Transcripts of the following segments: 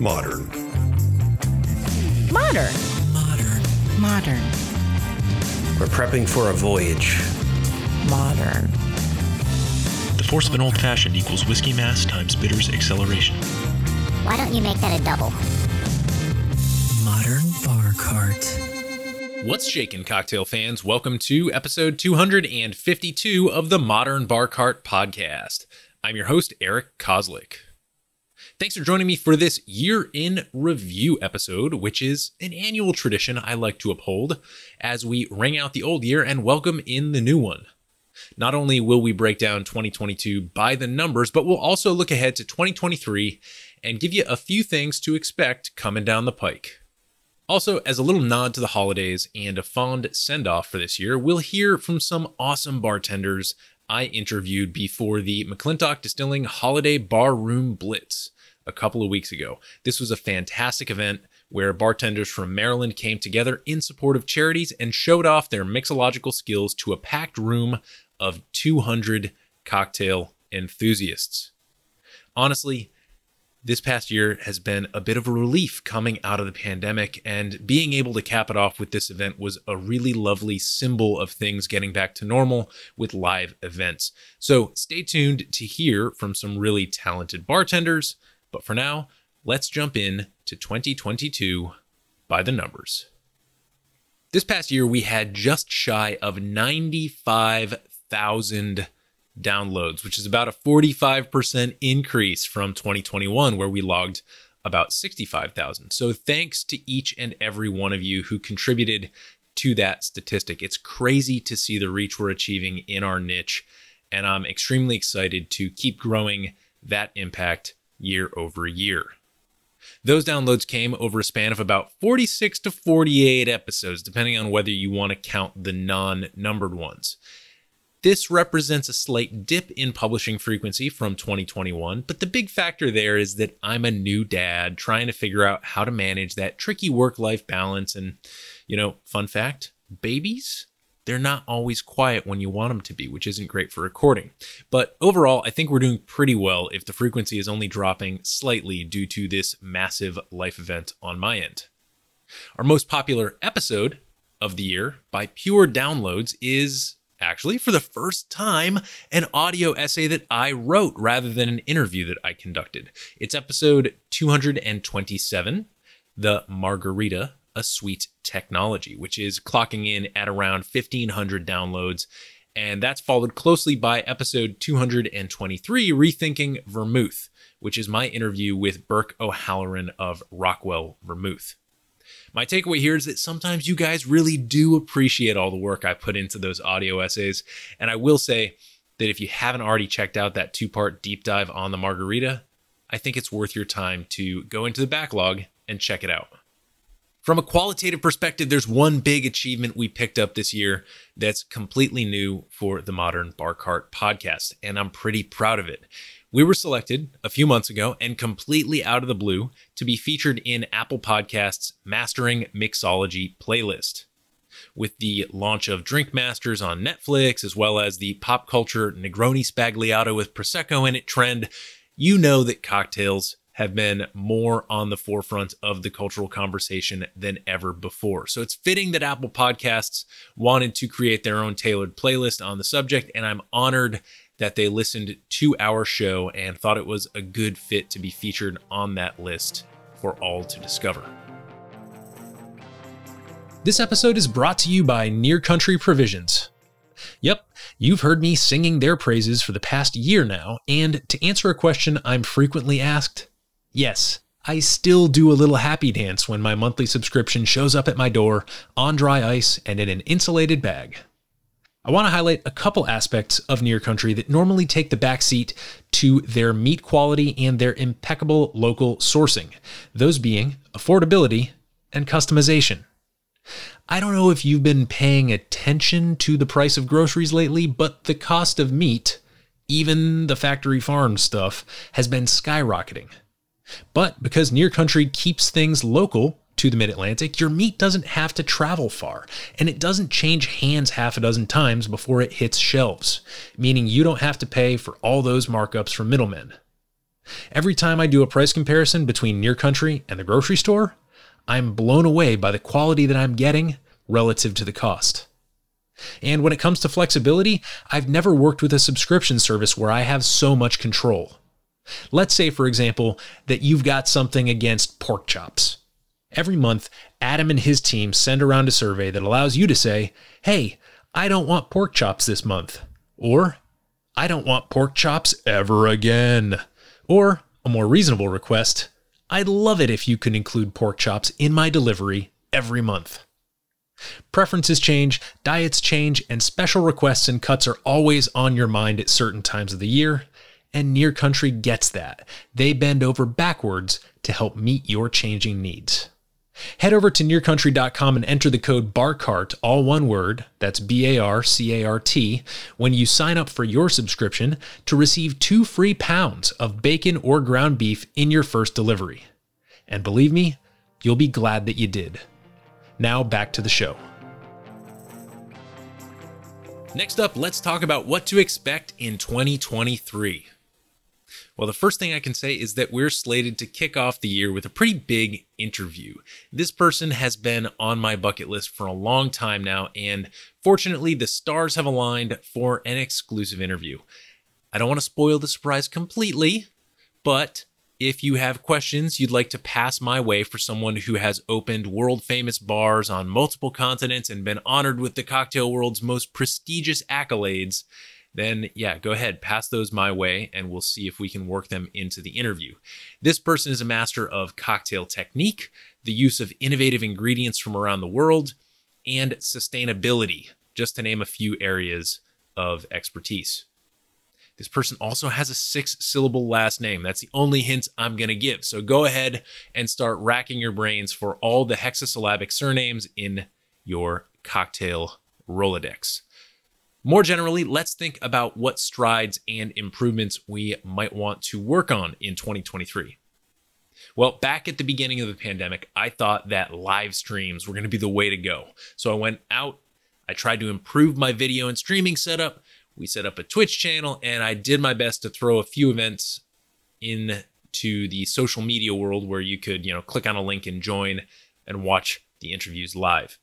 Modern. Modern. Modern. Modern. We're prepping for a voyage. Modern. The force of an old fashioned equals whiskey mass times bitters acceleration. Why don't you make that a double? Modern Bar Cart. What's shaking, cocktail fans? Welcome to episode 252 of the Modern Bar Cart podcast. I'm your host, Eric Kozlik. Thanks for joining me for this year in review episode, which is an annual tradition I like to uphold as we ring out the old year and welcome in the new one. Not only will we break down 2022 by the numbers, but we'll also look ahead to 2023 and give you a few things to expect coming down the pike. Also, as a little nod to the holidays and a fond send off for this year, we'll hear from some awesome bartenders I interviewed before the McClintock Distilling Holiday Bar Room Blitz a couple of weeks ago. This was a fantastic event where bartenders from Maryland came together in support of charities and showed off their mixological skills to a packed room of 200 cocktail enthusiasts. Honestly, this past year has been a bit of a relief coming out of the pandemic, and being able to cap it off with this event was a really lovely symbol of things getting back to normal with live events. So stay tuned to hear from some really talented bartenders. But for now, let's jump in to 2022 by the numbers. This past year, we had just shy of 95,000 downloads, which is about a 45% increase from 2021, where we logged about 65,000. So thanks to each and every one of you who contributed to that statistic. It's crazy to see the reach we're achieving in our niche, and I'm extremely excited to keep growing that impact year over year. Those downloads came over a span of about 46 to 48 episodes, depending on whether you want to count the non numbered ones. This represents a slight dip in publishing frequency from 2021, but the big factor there is that I'm a new dad trying to figure out how to manage that tricky work life balance. And, you know, fun fact babies, they're not always quiet when you want them to be, which isn't great for recording. But overall, I think we're doing pretty well if the frequency is only dropping slightly due to this massive life event on my end. Our most popular episode of the year by pure downloads is actually, for the first time, an audio essay that I wrote rather than an interview that I conducted. It's episode 227, The Margarita, a Sweet Technology, which is clocking in at around 1,500 downloads. And that's followed closely by episode 223, Rethinking Vermouth, which is my interview with Burke O'Halloran of Rockwell Vermouth. My takeaway here is that sometimes you guys really do appreciate all the work I put into those audio essays. And I will say that if you haven't already checked out that two part deep dive on the margarita, I think it's worth your time to go into the backlog and check it out. From a qualitative perspective, there's one big achievement we picked up this year that's completely new for the Modern Bar Cart podcast, and I'm pretty proud of it. We were selected a few months ago and completely out of the blue to be featured in Apple Podcasts' Mastering Mixology playlist. With the launch of Drink Masters on Netflix, as well as the pop culture Negroni Sbagliato with Prosecco in it trend, you know that cocktails have been more on the forefront of the cultural conversation than ever before. So it's fitting that Apple Podcasts wanted to create their own tailored playlist on the subject, and I'm honored that they listened to our show and thought it was a good fit to be featured on that list for all to discover. This episode is brought to you by Near Country Provisions. Yep, you've heard me singing their praises for the past year now, and to answer a question I'm frequently asked, yes, I still do a little happy dance when my monthly subscription shows up at my door on dry ice and in an insulated bag. I want to highlight a couple aspects of Near Country that normally take the backseat to their meat quality and their impeccable local sourcing, those being affordability and customization. I don't know if you've been paying attention to the price of groceries lately, but the cost of meat, even the factory farm stuff, has been skyrocketing. But because Near Country keeps things local, to the mid Atlantic, your meat doesn't have to travel far, and it doesn't change hands half a dozen times before it hits shelves, meaning you don't have to pay for all those markups from middlemen. Every time I do a price comparison between Near Country and the grocery store, I'm blown away by the quality that I'm getting relative to the cost. And when it comes to flexibility, I've never worked with a subscription service where I have so much control. Let's say, for example, that you've got something against pork chops. Every month, Adam and his team send around a survey that allows you to say, hey, I don't want pork chops this month. Or, I don't want pork chops ever again. Or, a more reasonable request, I'd love it if you could include pork chops in my delivery every month. Preferences change, diets change, and special requests and cuts are always on your mind at certain times of the year. And Near Country gets that. They bend over backwards to help meet your changing needs. Head over to nearcountry.com and enter the code BARCART, all one word, that's B A R C A R T, when you sign up for your subscription to receive two free pounds of bacon or ground beef in your first delivery. And believe me, you'll be glad that you did. Now back to the show. Next up, let's talk about what to expect in 2023. Well, the first thing I can say is that we're slated to kick off the year with a pretty big interview. This person has been on my bucket list for a long time now, and fortunately, the stars have aligned for an exclusive interview. I don't want to spoil the surprise completely, but if you have questions you'd like to pass my way for someone who has opened world famous bars on multiple continents and been honored with the cocktail world's most prestigious accolades, then yeah, go ahead, pass those my way, and we'll see if we can work them into the interview. This person is a master of cocktail technique, the use of innovative ingredients from around the world, and sustainability, just to name a few areas of expertise. This person also has a six syllable last name. That's the only hint I'm going to give. So go ahead and start racking your brains for all the hexasyllabic surnames in your cocktail Rolodex. More generally, let's think about what strides and improvements we might want to work on in 2023. Well, back at the beginning of the pandemic, I thought that live streams were going to be the way to go. So I went out, I tried to improve my video and streaming setup, we set up a Twitch channel, and I did my best to throw a few events into the social media world where you could, you know, click on a link and join and watch the interviews live.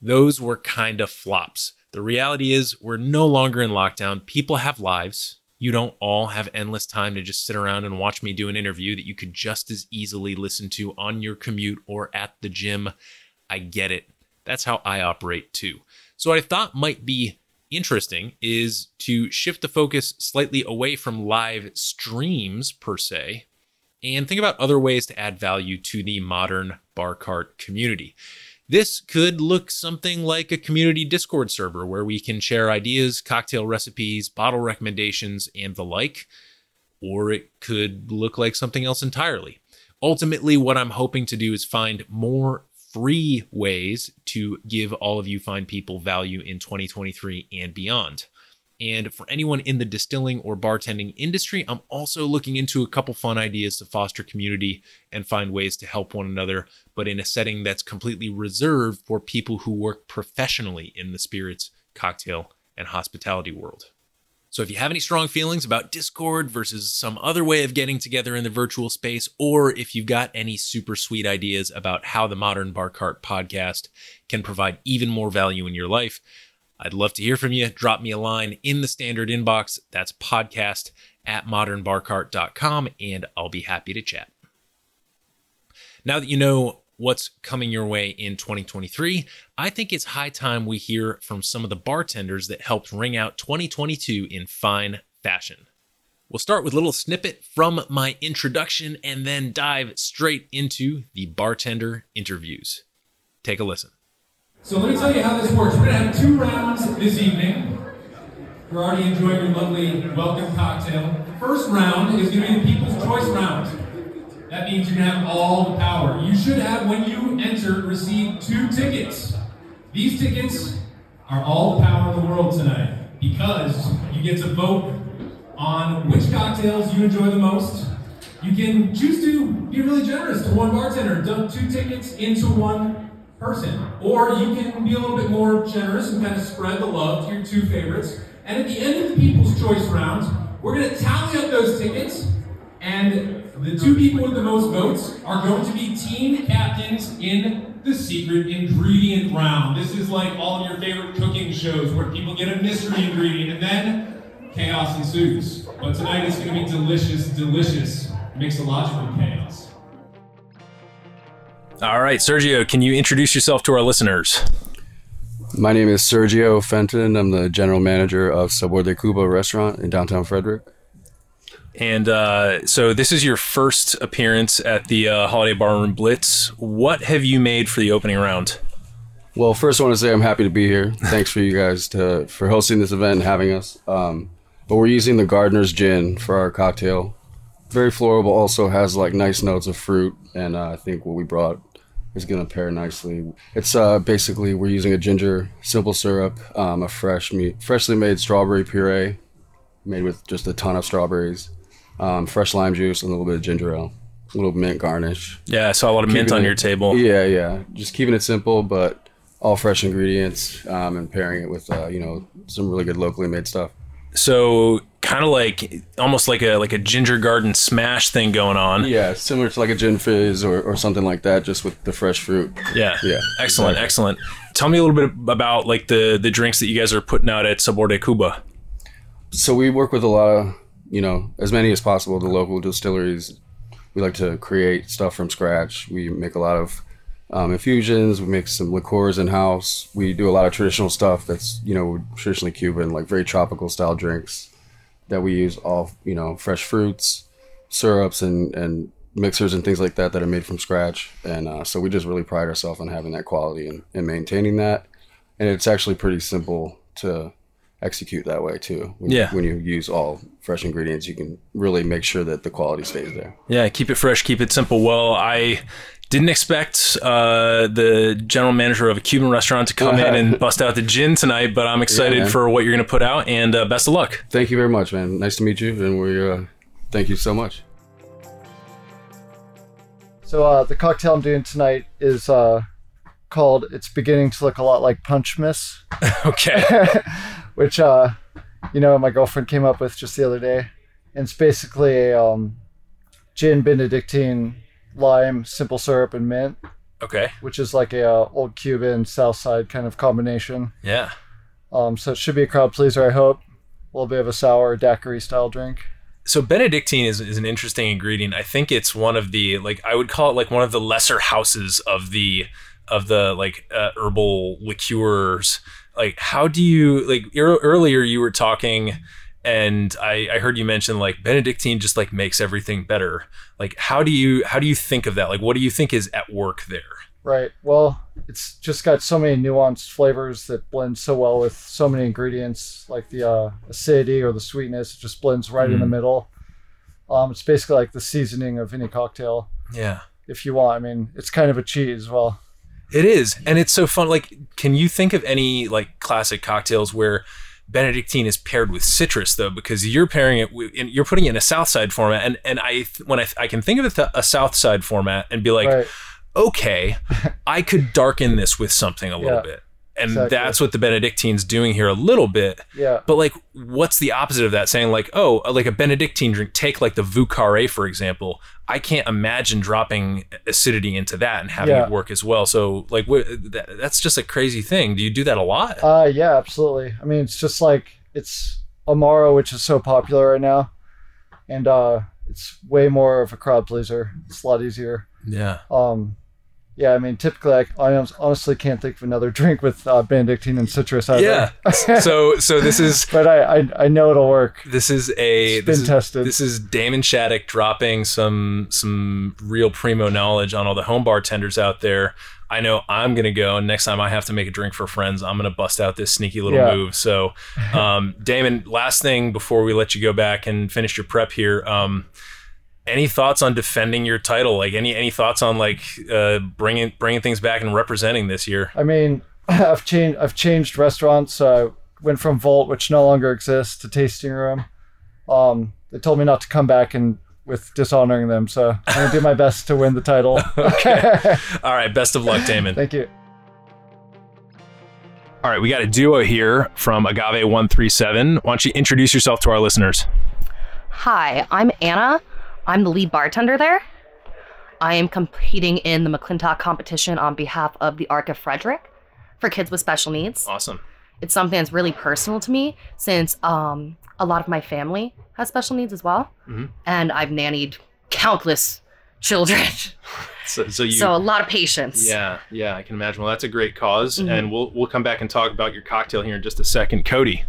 Those were kind of flops. The reality is, we're no longer in lockdown. People have lives. You don't all have endless time to just sit around and watch me do an interview that you could just as easily listen to on your commute or at the gym. I get it. That's how I operate too. So, what I thought might be interesting is to shift the focus slightly away from live streams per se and think about other ways to add value to the modern bar cart community. This could look something like a community Discord server where we can share ideas, cocktail recipes, bottle recommendations, and the like. Or it could look like something else entirely. Ultimately, what I'm hoping to do is find more free ways to give all of you fine people value in 2023 and beyond. And for anyone in the distilling or bartending industry, I'm also looking into a couple fun ideas to foster community and find ways to help one another, but in a setting that's completely reserved for people who work professionally in the spirits, cocktail, and hospitality world. So if you have any strong feelings about Discord versus some other way of getting together in the virtual space, or if you've got any super sweet ideas about how the Modern Bar Cart podcast can provide even more value in your life, I'd love to hear from you. Drop me a line in the standard inbox. That's podcast at modernbarcart.com, and I'll be happy to chat. Now that you know what's coming your way in 2023, I think it's high time we hear from some of the bartenders that helped ring out 2022 in fine fashion. We'll start with a little snippet from my introduction and then dive straight into the bartender interviews. Take a listen. So let me tell you how this works. We're going to have two rounds this evening. You're already enjoying your lovely welcome cocktail. First round is going to be the People's Choice round. That means you're going to have all the power. You should have, when you enter, received two tickets. These tickets are all the power in the world tonight because you get to vote on which cocktails you enjoy the most. You can choose to be really generous to one bartender, dump two tickets into one person. Or you can be a little bit more generous and kind of spread the love to your two favorites. And at the end of the People's Choice round, we're going to tally up those tickets And the two people with the most votes are going to be team captains in the secret ingredient round. This is like all of your favorite cooking shows where people get a mystery ingredient and then chaos ensues. But tonight it's going to be delicious, delicious mixological chaos. All right, Sergio, can you introduce yourself to our listeners? My name is Sergio Fenton. I'm the general manager of Sabor de Cuba restaurant in downtown Frederick. And uh, so this is your first appearance at the uh, Holiday Barroom Blitz. What have you made for the opening round? Well, first I want to say I'm happy to be here. Thanks for you guys to for hosting this event and having us. Um, but we're using the Gardener's Gin for our cocktail. Very floral, but also has like nice notes of fruit, and uh, I think what we brought is gonna pair nicely. It's uh, basically we're using a ginger simple syrup, um, a fresh meat, freshly made strawberry puree, made with just a ton of strawberries, um, fresh lime juice, and a little bit of ginger ale, a little mint garnish. Yeah, I saw a lot of mint on it- your table. Yeah, yeah. Just keeping it simple, but all fresh ingredients, um, and pairing it with uh, you know some really good locally made stuff. So kind of like almost like a like a ginger garden smash thing going on. Yeah, similar to like a gin fizz or, or something like that, just with the fresh fruit. Yeah. Yeah, Excellent. exactly. Excellent. Tell me a little bit about like the the drinks that you guys are putting out at Sabor de Cuba. So we work with a lot of you know as many as possible the local distilleries. We like to create stuff from scratch. We make a lot of um, infusions. We make some liqueurs in house. We do a lot of traditional stuff that's you know traditionally Cuban, like very tropical style drinks that we use all you know fresh fruits, syrups, and and mixers and things like that that are made from scratch. And uh, so we just really pride ourselves on having that quality and, and maintaining that. And it's actually pretty simple to execute that way too. When, Yeah. When you use all fresh ingredients, you can really make sure that the quality stays there. Yeah, keep it fresh, keep it simple. Well, I didn't expect uh, the general manager of a Cuban restaurant to come in and bust out the gin tonight, but I'm excited man. for what you're going to put out, and uh, best of luck. Thank you very much, man. Nice to meet you, and we uh, thank you so much. So uh, the cocktail I'm doing tonight is uh, called. It's beginning to look a lot like Punch Miss, Okay. which uh, you know my girlfriend came up with just the other day, and it's basically a um, gin Benedictine, lime, simple syrup, and mint, Okay. which is like a uh, old Cuban South Side kind of combination. Yeah. Um, so it should be a crowd pleaser, I hope. A little bit of a sour daiquiri style drink. So Benedictine is, is an interesting ingredient. I think it's one of the like I would call it like one of the lesser houses of the of the like uh, herbal liqueurs. Like how do you like ear- earlier you were talking and I, I heard you mention like Benedictine just like makes everything better. Like how do you how do you think of that? Like what do you think is at work there? Right. Well, it's just got so many nuanced flavors that blend so well with so many ingredients, like the uh, acidity or the sweetness. It just blends right in the middle. Um, it's basically like the seasoning of any cocktail, Yeah. if you want. I mean, it's kind of a cheat as well. It is, and it's so fun. Like, can you think of any like classic cocktails where Benedictine is paired with citrus though? Because you're pairing it, with, and you're putting it in a South Side format, and and I when I I can think of it th- a South Side format and be like, right. okay, I could darken this with something a little Yeah, bit, and exactly. that's what the Benedictine's doing here a little bit. Yeah. But like, what's the opposite of that? Saying like, oh, like a Benedictine drink, take like the Vieux Carré for example. I can't imagine dropping acidity into that and having Yeah. it work as well. So like, what, that, that's just a crazy thing. Do you do that a lot? Uh, yeah, absolutely. I mean, it's just like it's Amaro, which is so popular right now, and uh, it's way more of a crowd pleaser. It's a lot easier. yeah. Um, yeah, I mean, typically, I, I honestly can't think of another drink with uh, Benedictine and citrus either. Yeah. so so this is but I, I I know it'll work. this is a It's this been is, tested. This is Damon Shattuck dropping some some real primo knowledge on all the home bartenders out there. I know I'm gonna go, and next time I have to make a drink for friends, I'm gonna bust out this sneaky little Yeah. move. So, um, Damon, last thing before we let you go back and finish your prep here. Um, any thoughts on defending your title? Like any any thoughts on like uh, bringing bringing things back and representing this year? I mean, I've changed I've changed restaurants. So I went from Vault, which no longer exists, to Tasting Room. Um, they told me not to come back and with dishonoring them. So I'm gonna do my best to win the title. Okay. All right. Best of luck, Damon. Thank you. All right, we got a duo here from Agave 137. Why don't you introduce yourself to our listeners? Hi, I'm Anna. I'm the lead bartender there. I am competing in the McClintock competition on behalf of the Arc of Frederick for kids with special needs. Awesome. It's something that's really personal to me since um, a lot of my family has special needs as well. Mhm. And I've nannied countless children. So, so you. so a lot of patience. yeah, yeah, I can imagine. Well, that's a great because Mhm. and we'll we'll come back and talk about your cocktail here in just a second. Cody.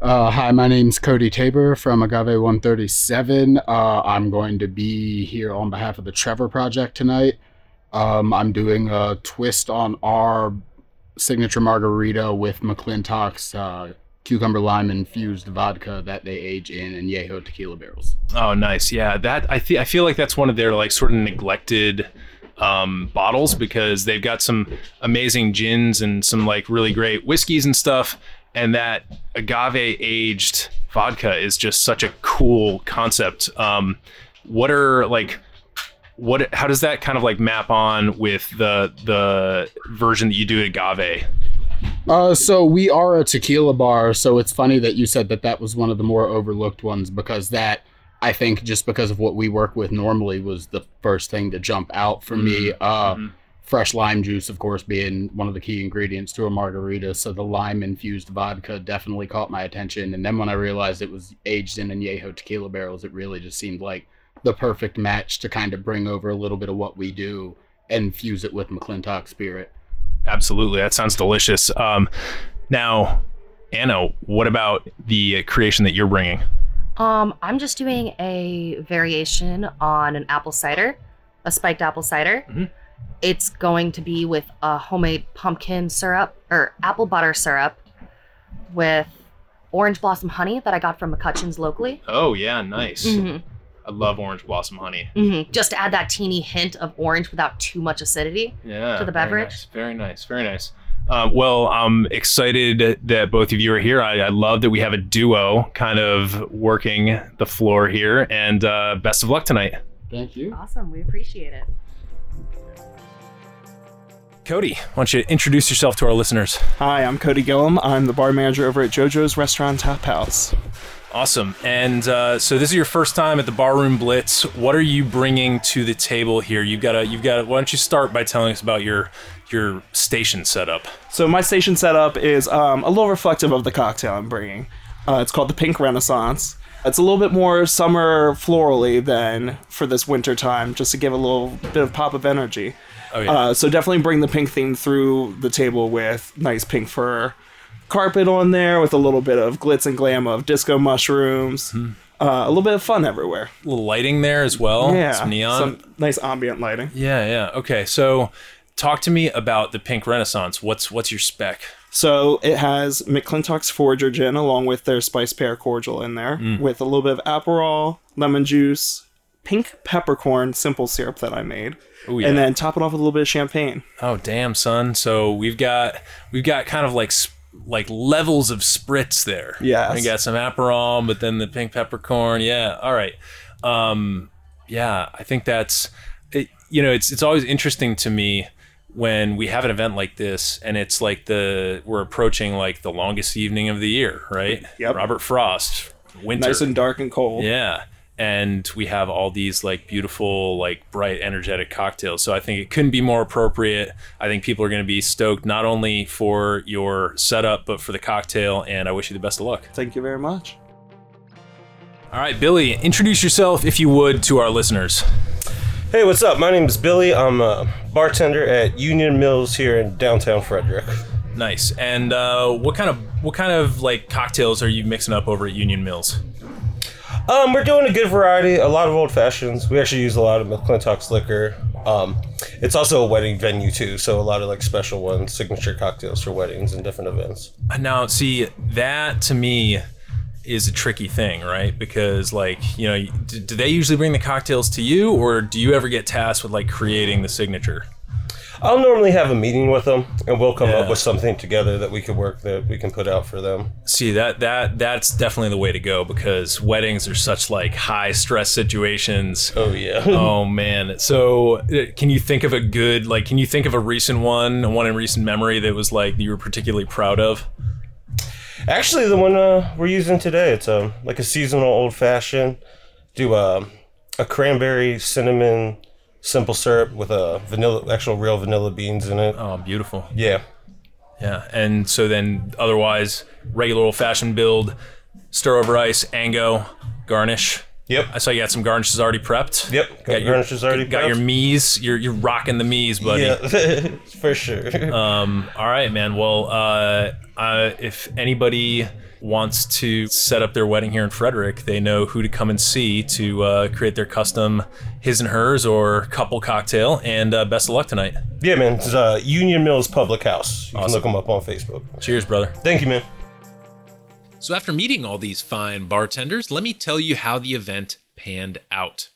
Uh, hi, my name's Cody Tabor from Agave 137. Uh, I'm going to be here on behalf of the Trevor Project tonight. Um, I'm doing a twist on our signature margarita with McClintock's uh, cucumber lime infused vodka that they age in Añejo tequila barrels. Oh, nice. Yeah, that I feel I feel like that's one of their like sort of neglected um, bottles because they've got some amazing gins and some like really great whiskeys and stuff, and that agave aged vodka is just such a cool concept. Um, what are like what how does that kind of like map on with the the version that you do at agave Uh, so we are a tequila bar, so it's funny that you said that that was one of the more overlooked ones because that I think just because of what we work with normally was the first thing to jump out for me. Uh, fresh lime juice, of course, being one of the key ingredients to a margarita. So the lime infused vodka definitely caught my attention. And then when I realized it was aged in Añejo tequila barrels, it really just seemed like the perfect match to kind of bring over a little bit of what we do and fuse it with McClintock spirit. absolutely that sounds delicious um, now anna what about the creation that you're bringing Um, I'm just doing a variation on an apple cider, a spiked apple cider. Mhm. It's going to be with a homemade pumpkin syrup or apple butter syrup with orange blossom honey that I got from McCutcheon's locally. oh yeah nice Mhm. i love orange blossom honey hmm Just to add that teeny hint of orange without too much acidity. yeah To the very beverage? nice, very nice very nice um, well i'm excited that both of you are here I, I love that we have a duo kind of working the floor here and uh, best of luck tonight Thank you. Awesome. We appreciate it. Cody why don't you introduce yourself to our listeners Hi, I'm Cody Gillum. I'm the bar manager over at JoJo's Restaurant Tap House. Awesome. And uh, so this is your first time at the Barroom Blitz. What are you bringing to the table here? You've got a, you've got. Why don't you start by telling us about your your station setup? So my station setup is um, a little reflective of the cocktail I'm bringing. Uh, it's called the Pink Renaissance. It's a little bit more summer florally than for this winter time, just to give a little bit of pop of energy. Oh yeah. Uh, so definitely bring the pink theme through the table with nice pink fur carpet on there, with a little bit of glitz and glam of disco mushrooms. Hmm. Uh, a little bit of fun everywhere. a little lighting there as well. yeah, Some neon. some nice ambient lighting. Yeah, yeah. Okay. So talk to me about the Pink Renaissance. What's what's your spec? So it has McClintock's Forager Gin along with their Spice Pear Cordial in there, Mm. with a little bit of Aperol, lemon juice, pink peppercorn simple syrup that I made, Oh yeah. and then top it off with a little bit of champagne. oh damn, son. So we've got we've got kind of like like levels of spritz there. Yeah, We got some Aperol, but then the pink peppercorn. Yeah. All right. Um, yeah, I think that's it, you know it's it's always interesting to me when we have an event like this and it's like the we're approaching like the longest evening of the year, right? Yep. Robert Frost, winter. Nice and dark and cold. Yeah. And we have all these like beautiful, like bright, energetic cocktails. So I think it couldn't be more appropriate. I think people are going to be stoked not only for your setup, but for the cocktail. And I wish you the best of luck. Thank you very much. All right, Billy, introduce yourself, if you would, to our listeners. Hey, what's up? My name is Billy. I'm a bartender at Union Mills here in downtown Frederick. Nice. And uh, what kind of what kind of like cocktails are you mixing up over at Union Mills? Um, we're doing a good variety, a lot of old fashions. We actually use a lot of McClintock's liquor. Um, it's also a wedding venue too, so a lot of like special ones, signature cocktails for weddings and different events. Now, see, that to me is a tricky thing, right? Because, like, you know, do, do they usually bring the cocktails to you, or do you ever get tasked with like creating the signature? I'll normally have a meeting with them, and we'll come Yeah. up with something together that we could work that we can put out for them. See that that that's definitely the way to go because weddings are such like high stress situations. Oh yeah. oh man. So uh, can you think of a good like? Can you think of a recent one, one in recent memory that was like you were particularly proud of? Actually, the one uh, we're using today, it's um like a seasonal old fashioned. Do um a cranberry cinnamon simple syrup with a vanilla, actual real vanilla beans in it. Oh, beautiful. Yeah. Yeah, and so then otherwise, regular old fashioned build, stir over ice, ango, garnish. Yep. I saw you got some garnishes already prepped. Yep, got your garnishes already Got your prepped. mise. You're you're rocking the mise, buddy. Yeah, for sure. Um. All right, man. Well, uh, uh, if anybody wants to set up their wedding here in Frederick, they know who to come and see to uh, create their custom his and hers or couple cocktail. And uh, best of luck tonight. Yeah, man. It's uh, Union Mills Public House. You can look them up on Facebook. Cheers, brother. Thank you, man. So, after meeting all these fine bartenders, let me tell you how the event panned out.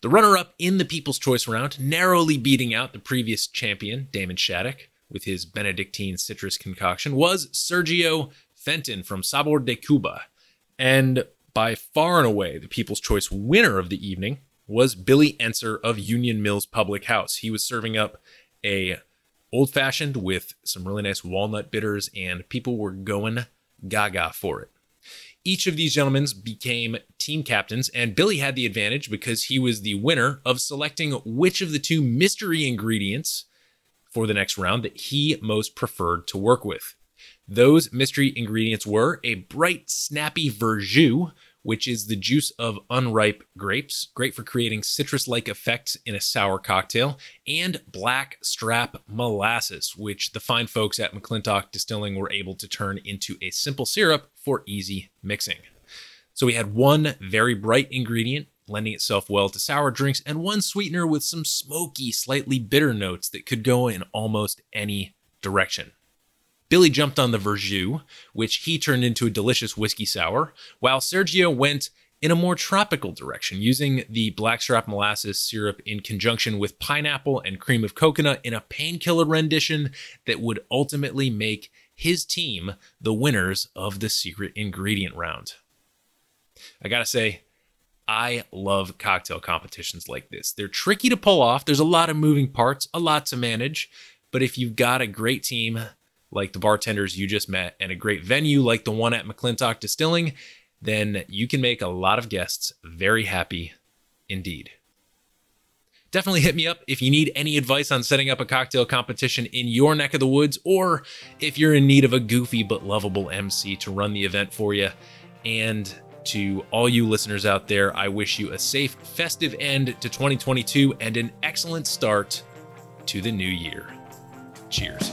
The runner up in the People's Choice round, narrowly beating out the previous champion, Damon Shattuck, with his Benedictine citrus concoction, was Sergio Fenton from Sabor de Cuba. And by far and away, the People's Choice winner of the evening was Billy Enser of Union Mills Public House. He was serving up a old fashioned with some really nice walnut bitters, and people were going gaga for it. Each of these gentlemen became team captains, and Billy had the advantage because he was the winner of selecting which of the two mystery ingredients for the next round that he most preferred to work with. Those mystery ingredients were a bright, snappy verjus, which is the juice of unripe grapes, great for creating citrus like effects in a sour cocktail, and black strap molasses, which the fine folks at McClintock Distilling were able to turn into a simple syrup for easy mixing. So we had one very bright ingredient lending itself well to sour drinks, and one sweetener with some smoky, slightly bitter notes that could go in almost any direction. Billy jumped on the Verjus, which he turned into a delicious whiskey sour, while Sergio went in a more tropical direction, using the blackstrap molasses syrup in conjunction with pineapple and cream of coconut in a painkiller rendition that would ultimately make his team the winners of the secret ingredient round. I gotta say, I love cocktail competitions like this. They're tricky to pull off, there's a lot of moving parts, a lot to manage, but if you've got a great team like the bartenders you just met and a great venue like the one at McClintock Distilling, then you can make a lot of guests very happy indeed. Definitely hit me up if you need any advice on setting up a cocktail competition in your neck of the woods, or if you're in need of a goofy but lovable MC to run the event for you. And to all you listeners out there, I wish you a safe, festive end to 2022 and an excellent start to the new year. Cheers.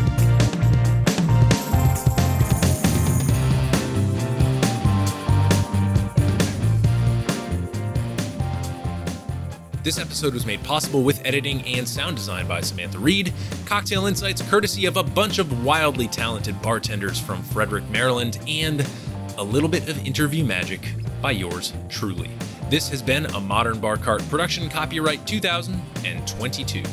This episode was made possible with editing and sound design by Samantha Reed, cocktail insights courtesy of a bunch of wildly talented bartenders from Frederick, Maryland, and a little bit of interview magic by yours truly. This has been a Modern Bar Cart production, copyright 2022.